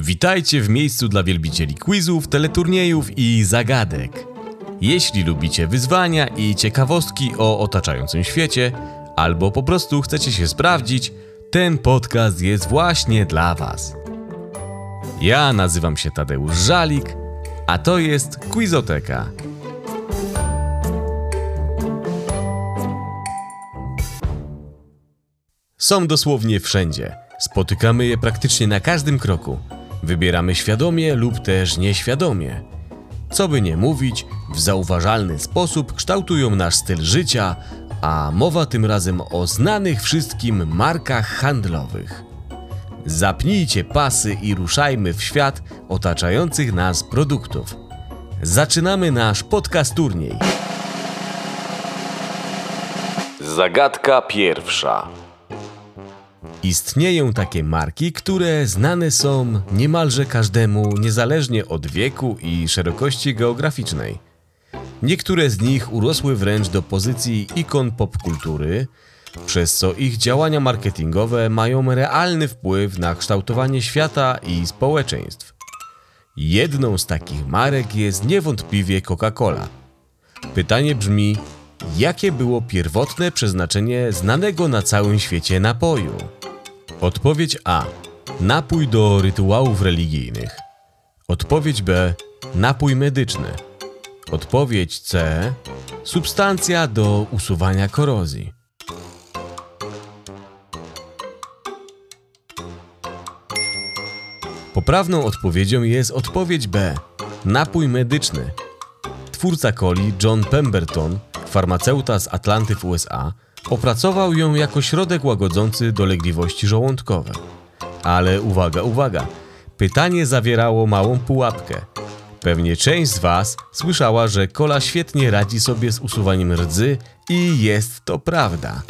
Witajcie w miejscu dla wielbicieli quizów, teleturniejów i zagadek. Jeśli lubicie wyzwania i ciekawostki o otaczającym świecie, albo po prostu chcecie się sprawdzić, ten podcast jest właśnie dla Was. Ja nazywam się Tadeusz Żalik, a to jest Quizoteka. Są dosłownie wszędzie. Spotykamy je praktycznie na każdym kroku. Wybieramy świadomie lub też nieświadomie. Co by nie mówić, w zauważalny sposób kształtują nasz styl życia, a mowa tym razem o znanych wszystkim markach handlowych. Zapnijcie pasy i ruszajmy w świat otaczających nas produktów. Zaczynamy nasz podcast turniej. Zagadka pierwsza. Istnieją takie marki, które znane są niemalże każdemu, niezależnie od wieku i szerokości geograficznej. Niektóre z nich urosły wręcz do pozycji ikon popkultury, przez co ich działania marketingowe mają realny wpływ na kształtowanie świata i społeczeństw. Jedną z takich marek jest niewątpliwie Coca-Cola. Pytanie brzmi: jakie było pierwotne przeznaczenie znanego na całym świecie napoju? Odpowiedź A. Napój do rytuałów religijnych. Odpowiedź B. Napój medyczny. Odpowiedź C. Substancja do usuwania korozji. Poprawną odpowiedzią jest odpowiedź B. Napój medyczny. Twórca coli John Pemberton, farmaceuta z Atlanty w USA, opracował ją jako środek łagodzący dolegliwości żołądkowe. Ale uwaga, uwaga, pytanie zawierało małą pułapkę. Pewnie część z Was słyszała, że kola świetnie radzi sobie z usuwaniem rdzy i jest to prawda.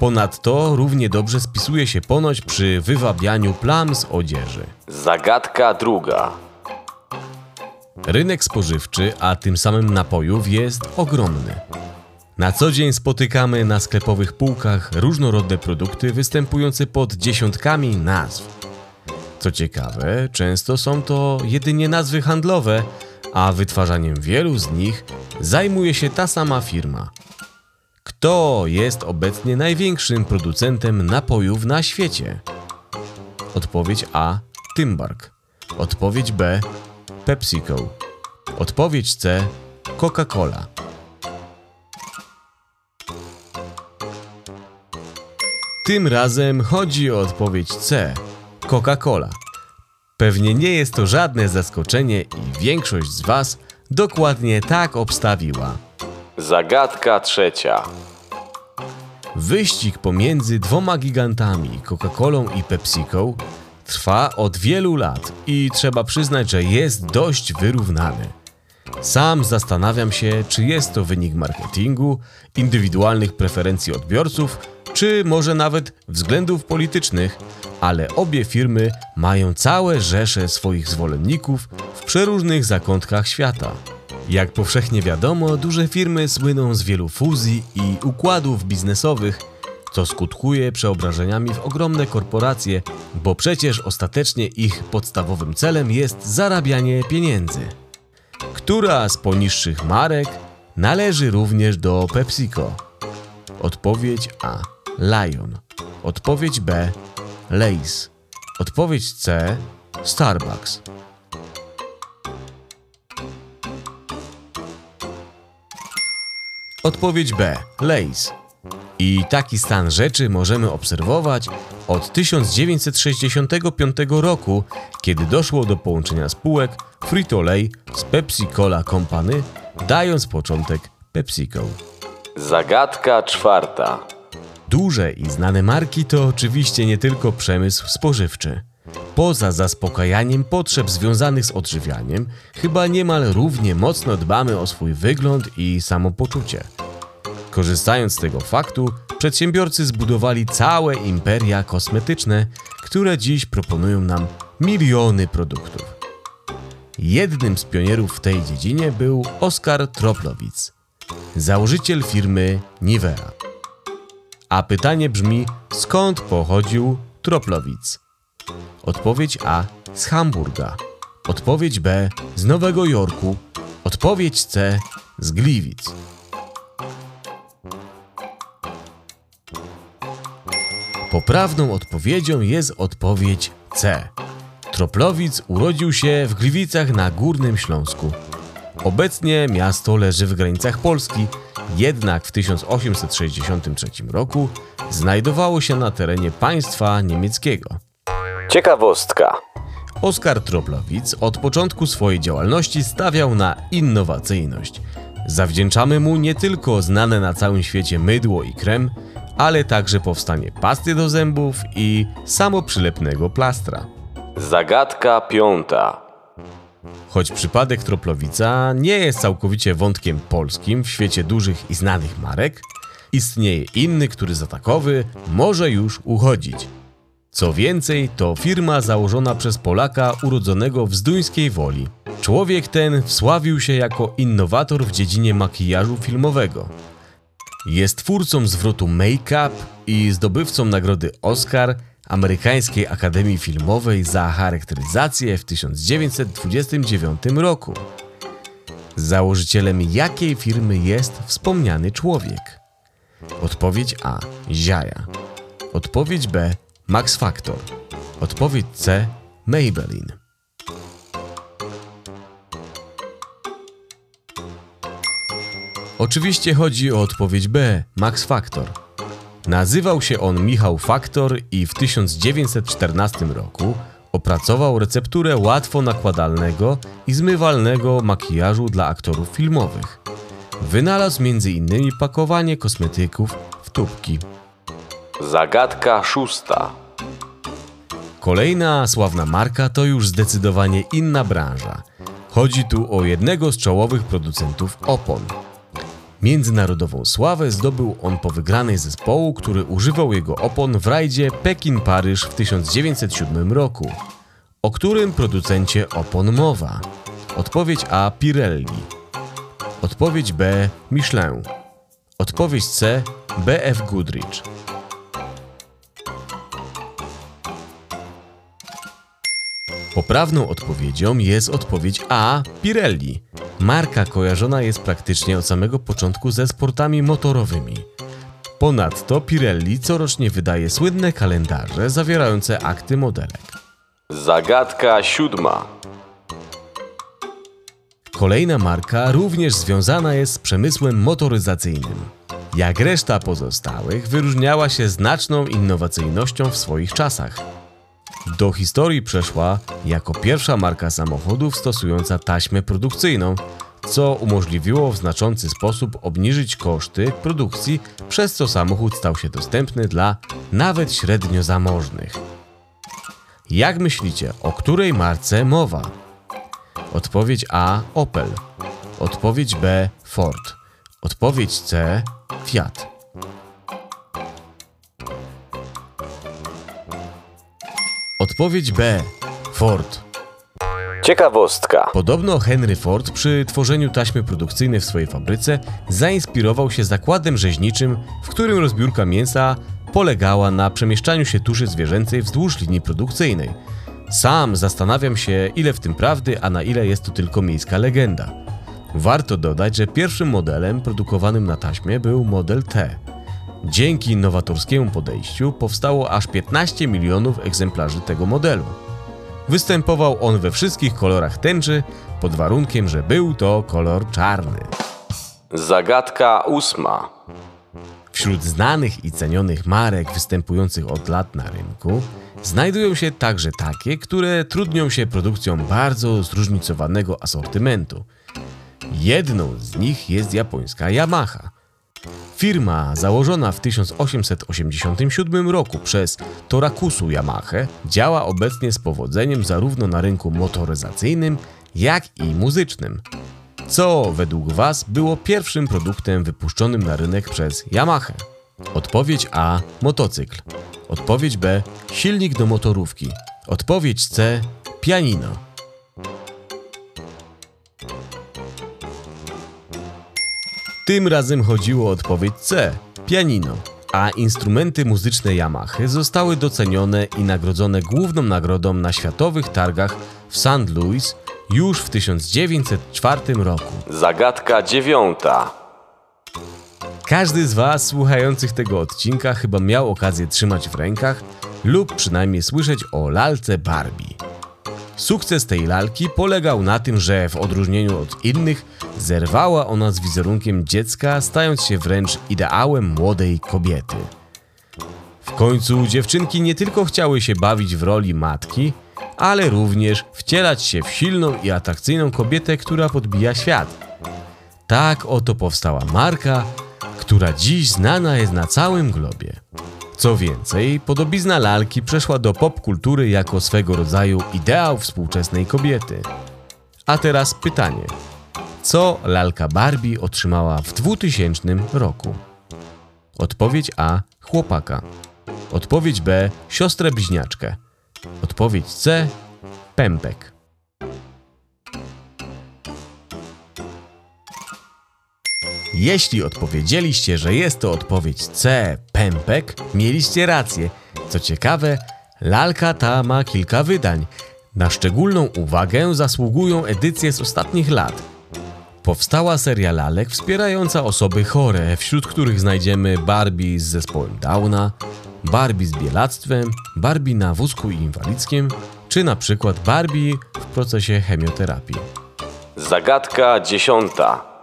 Ponadto równie dobrze spisuje się ponoć przy wywabianiu plam z odzieży. Zagadka druga. Rynek spożywczy, a tym samym napojów jest ogromny. Na co dzień spotykamy na sklepowych półkach różnorodne produkty występujące pod dziesiątkami nazw. Co ciekawe, często są to jedynie nazwy handlowe, a wytwarzaniem wielu z nich zajmuje się ta sama firma. Kto jest obecnie największym producentem napojów na świecie? Odpowiedź A. Tymbark. Odpowiedź B. PepsiCo. Odpowiedź C. Coca-Cola. Tym razem chodzi o odpowiedź C. Coca-Cola. Pewnie nie jest to żadne zaskoczenie i większość z Was dokładnie tak obstawiła. Zagadka trzecia. Wyścig pomiędzy dwoma gigantami, Coca-Colą i PepsiCo, trwa od wielu lat i trzeba przyznać, że jest dość wyrównany. Sam zastanawiam się, czy jest to wynik marketingu, indywidualnych preferencji odbiorców, czy może nawet względów politycznych, ale obie firmy mają całe rzesze swoich zwolenników w przeróżnych zakątkach świata. Jak powszechnie wiadomo, duże firmy słyną z wielu fuzji i układów biznesowych, co skutkuje przeobrażeniami w ogromne korporacje, bo przecież ostatecznie ich podstawowym celem jest zarabianie pieniędzy. Która z poniższych marek należy również do PepsiCo? Odpowiedź A. Lion. Odpowiedź B. Lays. Odpowiedź C. Starbucks. Odpowiedź B. Lays. I taki stan rzeczy możemy obserwować od 1965 roku, kiedy doszło do połączenia spółek Frito-Lay z Pepsi-Cola Company, dając początek PepsiCo. Zagadka czwarta. Duże i znane marki to oczywiście nie tylko przemysł spożywczy. Poza zaspokajaniem potrzeb związanych z odżywianiem, chyba niemal równie mocno dbamy o swój wygląd i samopoczucie. Korzystając z tego faktu, przedsiębiorcy zbudowali całe imperia kosmetyczne, które dziś proponują nam miliony produktów. Jednym z pionierów w tej dziedzinie był Oskar Troplowicz, założyciel firmy Nivea. A pytanie brzmi, skąd pochodził Troplowicz? Odpowiedź A. z Hamburga. Odpowiedź B z Nowego Jorku. Odpowiedź C z Gliwic. Poprawną odpowiedzią jest odpowiedź C. Troplowic urodził się w Gliwicach na Górnym Śląsku. Obecnie miasto leży w granicach Polski, jednak w 1863 roku znajdowało się na terenie państwa niemieckiego. Ciekawostka. Oskar Troplowic od początku swojej działalności stawiał na innowacyjność. Zawdzięczamy mu nie tylko znane na całym świecie mydło i krem, ale także powstanie pasty do zębów i samoprzylepnego plastra. Zagadka piąta. Choć przypadek Troplowica nie jest całkowicie wątkiem polskim w świecie dużych i znanych marek, istnieje inny, który za takowy może już uchodzić. Co więcej, to firma założona przez Polaka urodzonego w Zduńskiej Woli. Człowiek ten wsławił się jako innowator w dziedzinie makijażu filmowego. Jest twórcą zwrotu Make-up i zdobywcą nagrody Oscar Amerykańskiej Akademii Filmowej za charakteryzację w 1929 roku. Założycielem jakiej firmy jest wspomniany człowiek? Odpowiedź A. Ziaja. Odpowiedź B. Max Factor. Odpowiedź C. Maybelline. Oczywiście chodzi o odpowiedź B. Max Factor. Nazywał się on Michał Faktor i w 1914 roku opracował recepturę łatwo nakładalnego i zmywalnego makijażu dla aktorów filmowych. Wynalazł m.in. pakowanie kosmetyków w tubki. Zagadka szósta. Kolejna sławna marka to już zdecydowanie inna branża. Chodzi tu o jednego z czołowych producentów opon. Międzynarodową sławę zdobył on po wygranej zespołu, który używał jego opon w rajdzie Pekin-Paryż w 1907 roku. O którym producencie opon mowa? Odpowiedź A. Pirelli. Odpowiedź B. Michelin. Odpowiedź C. BF Goodrich. Poprawną odpowiedzią jest odpowiedź A. Pirelli. Marka kojarzona jest praktycznie od samego początku ze sportami motorowymi. Ponadto Pirelli corocznie wydaje słynne kalendarze zawierające akty modelek. Zagadka siódma. Kolejna marka również związana jest z przemysłem motoryzacyjnym. Jak reszta pozostałych, wyróżniała się znaczną innowacyjnością w swoich czasach. Do historii przeszła jako pierwsza marka samochodów stosująca taśmę produkcyjną, co umożliwiło w znaczący sposób obniżyć koszty produkcji, przez co samochód stał się dostępny dla nawet średnio zamożnych. Jak myślicie, o której marce mowa? Odpowiedź A Opel. Odpowiedź B Ford. Odpowiedź C Fiat. Odpowiedź B Ford. Ciekawostka. Podobno Henry Ford przy tworzeniu taśmy produkcyjnej w swojej fabryce zainspirował się zakładem rzeźniczym, w którym rozbiórka mięsa polegała na przemieszczaniu się tuszy zwierzęcej wzdłuż linii produkcyjnej. Sam zastanawiam się, ile w tym prawdy, a na ile jest to tylko miejska legenda. Warto dodać, że pierwszym modelem produkowanym na taśmie był model T. Dzięki nowatorskiemu podejściu powstało aż 15 milionów egzemplarzy tego modelu. Występował on we wszystkich kolorach tęczy, pod warunkiem, że był to kolor czarny. Zagadka ósma. Wśród znanych i cenionych marek występujących od lat na rynku znajdują się także takie, które trudnią się produkcją bardzo zróżnicowanego asortymentu. Jedną z nich jest japońska Yamaha. Firma założona w 1887 roku przez Torakusu Yamaha działa obecnie z powodzeniem zarówno na rynku motoryzacyjnym, jak i muzycznym. Co według Was było pierwszym produktem wypuszczonym na rynek przez Yamaha? Odpowiedź A motocykl. Odpowiedź B silnik do motorówki. Odpowiedź C pianino. Tym razem chodziło o odpowiedź C pianino. a instrumenty muzyczne Yamaha zostały docenione i nagrodzone główną nagrodą na światowych targach w St. Louis już w 1904 roku. Zagadka dziewiąta. Każdy z Was słuchających tego odcinka chyba miał okazję trzymać w rękach lub przynajmniej słyszeć o lalce Barbie. Sukces tej lalki polegał na tym, że w odróżnieniu od innych zerwała ona z wizerunkiem dziecka, stając się wręcz ideałem młodej kobiety. W końcu dziewczynki nie tylko chciały się bawić w roli matki, ale również wcielać się w silną i atrakcyjną kobietę, która podbija świat. Tak oto powstała marka, która dziś znana jest na całym globie. Co więcej, podobizna lalki przeszła do popkultury jako swego rodzaju ideał współczesnej kobiety. A teraz pytanie. Co lalka Barbie otrzymała w 2000 roku? Odpowiedź A. Chłopaka. Odpowiedź B. Siostrę bliźniaczkę. Odpowiedź C. Pępek. Jeśli odpowiedzieliście, że jest to odpowiedź C, pępek, mieliście rację. Co ciekawe, lalka ta ma kilka wydań. Na szczególną uwagę zasługują edycje z ostatnich lat. Powstała seria lalek wspierająca osoby chore, wśród których znajdziemy Barbie z zespołem Downa, Barbie z bielactwem, Barbie na wózku inwalidzkim, czy na przykład Barbie w procesie chemioterapii. Zagadka dziesiąta.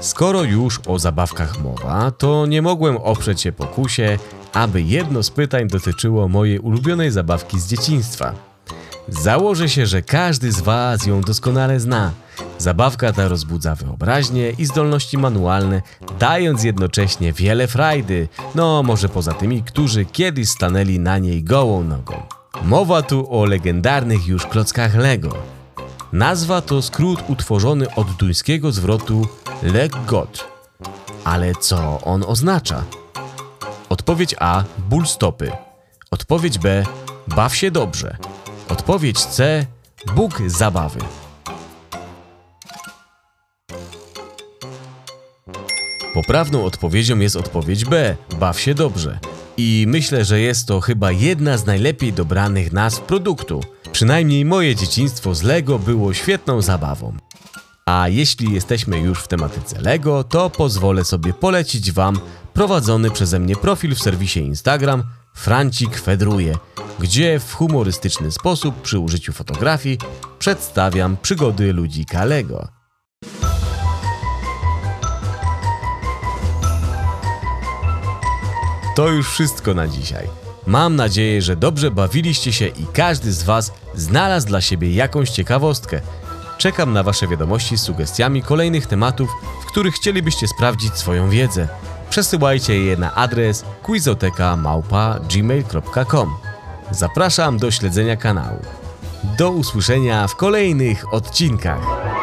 Skoro już o zabawkach mowa, to nie mogłem oprzeć się pokusie, aby jedno z pytań dotyczyło mojej ulubionej zabawki z dzieciństwa. Założę się, że każdy z Was ją doskonale zna. Zabawka ta rozbudza wyobraźnię i zdolności manualne, dając jednocześnie wiele frajdy, no może poza tymi, którzy kiedyś stanęli na niej gołą nogą. Mowa tu o legendarnych już klockach Lego. Nazwa to skrót utworzony od duńskiego zwrotu Leg God. Ale co on oznacza? Odpowiedź A ból stopy. Odpowiedź B baw się dobrze. Odpowiedź C Bóg zabawy. Poprawną odpowiedzią jest odpowiedź B baw się dobrze. I myślę, że jest to chyba jedna z najlepiej dobranych nazw produktu. Przynajmniej moje dzieciństwo z Lego było świetną zabawą. A jeśli jesteśmy już w tematyce Lego, to pozwolę sobie polecić Wam prowadzony przeze mnie profil w serwisie Instagram Francik Fedruje, gdzie w humorystyczny sposób przy użyciu fotografii przedstawiam przygody ludzika Lego. To już wszystko na dzisiaj. Mam nadzieję, że dobrze bawiliście się i każdy z Was znalazł dla siebie jakąś ciekawostkę. Czekam na Wasze wiadomości z sugestiami kolejnych tematów, w których chcielibyście sprawdzić swoją wiedzę. Przesyłajcie je na adres quizoteka.gmail.com Zapraszam do śledzenia kanału. Do usłyszenia w kolejnych odcinkach.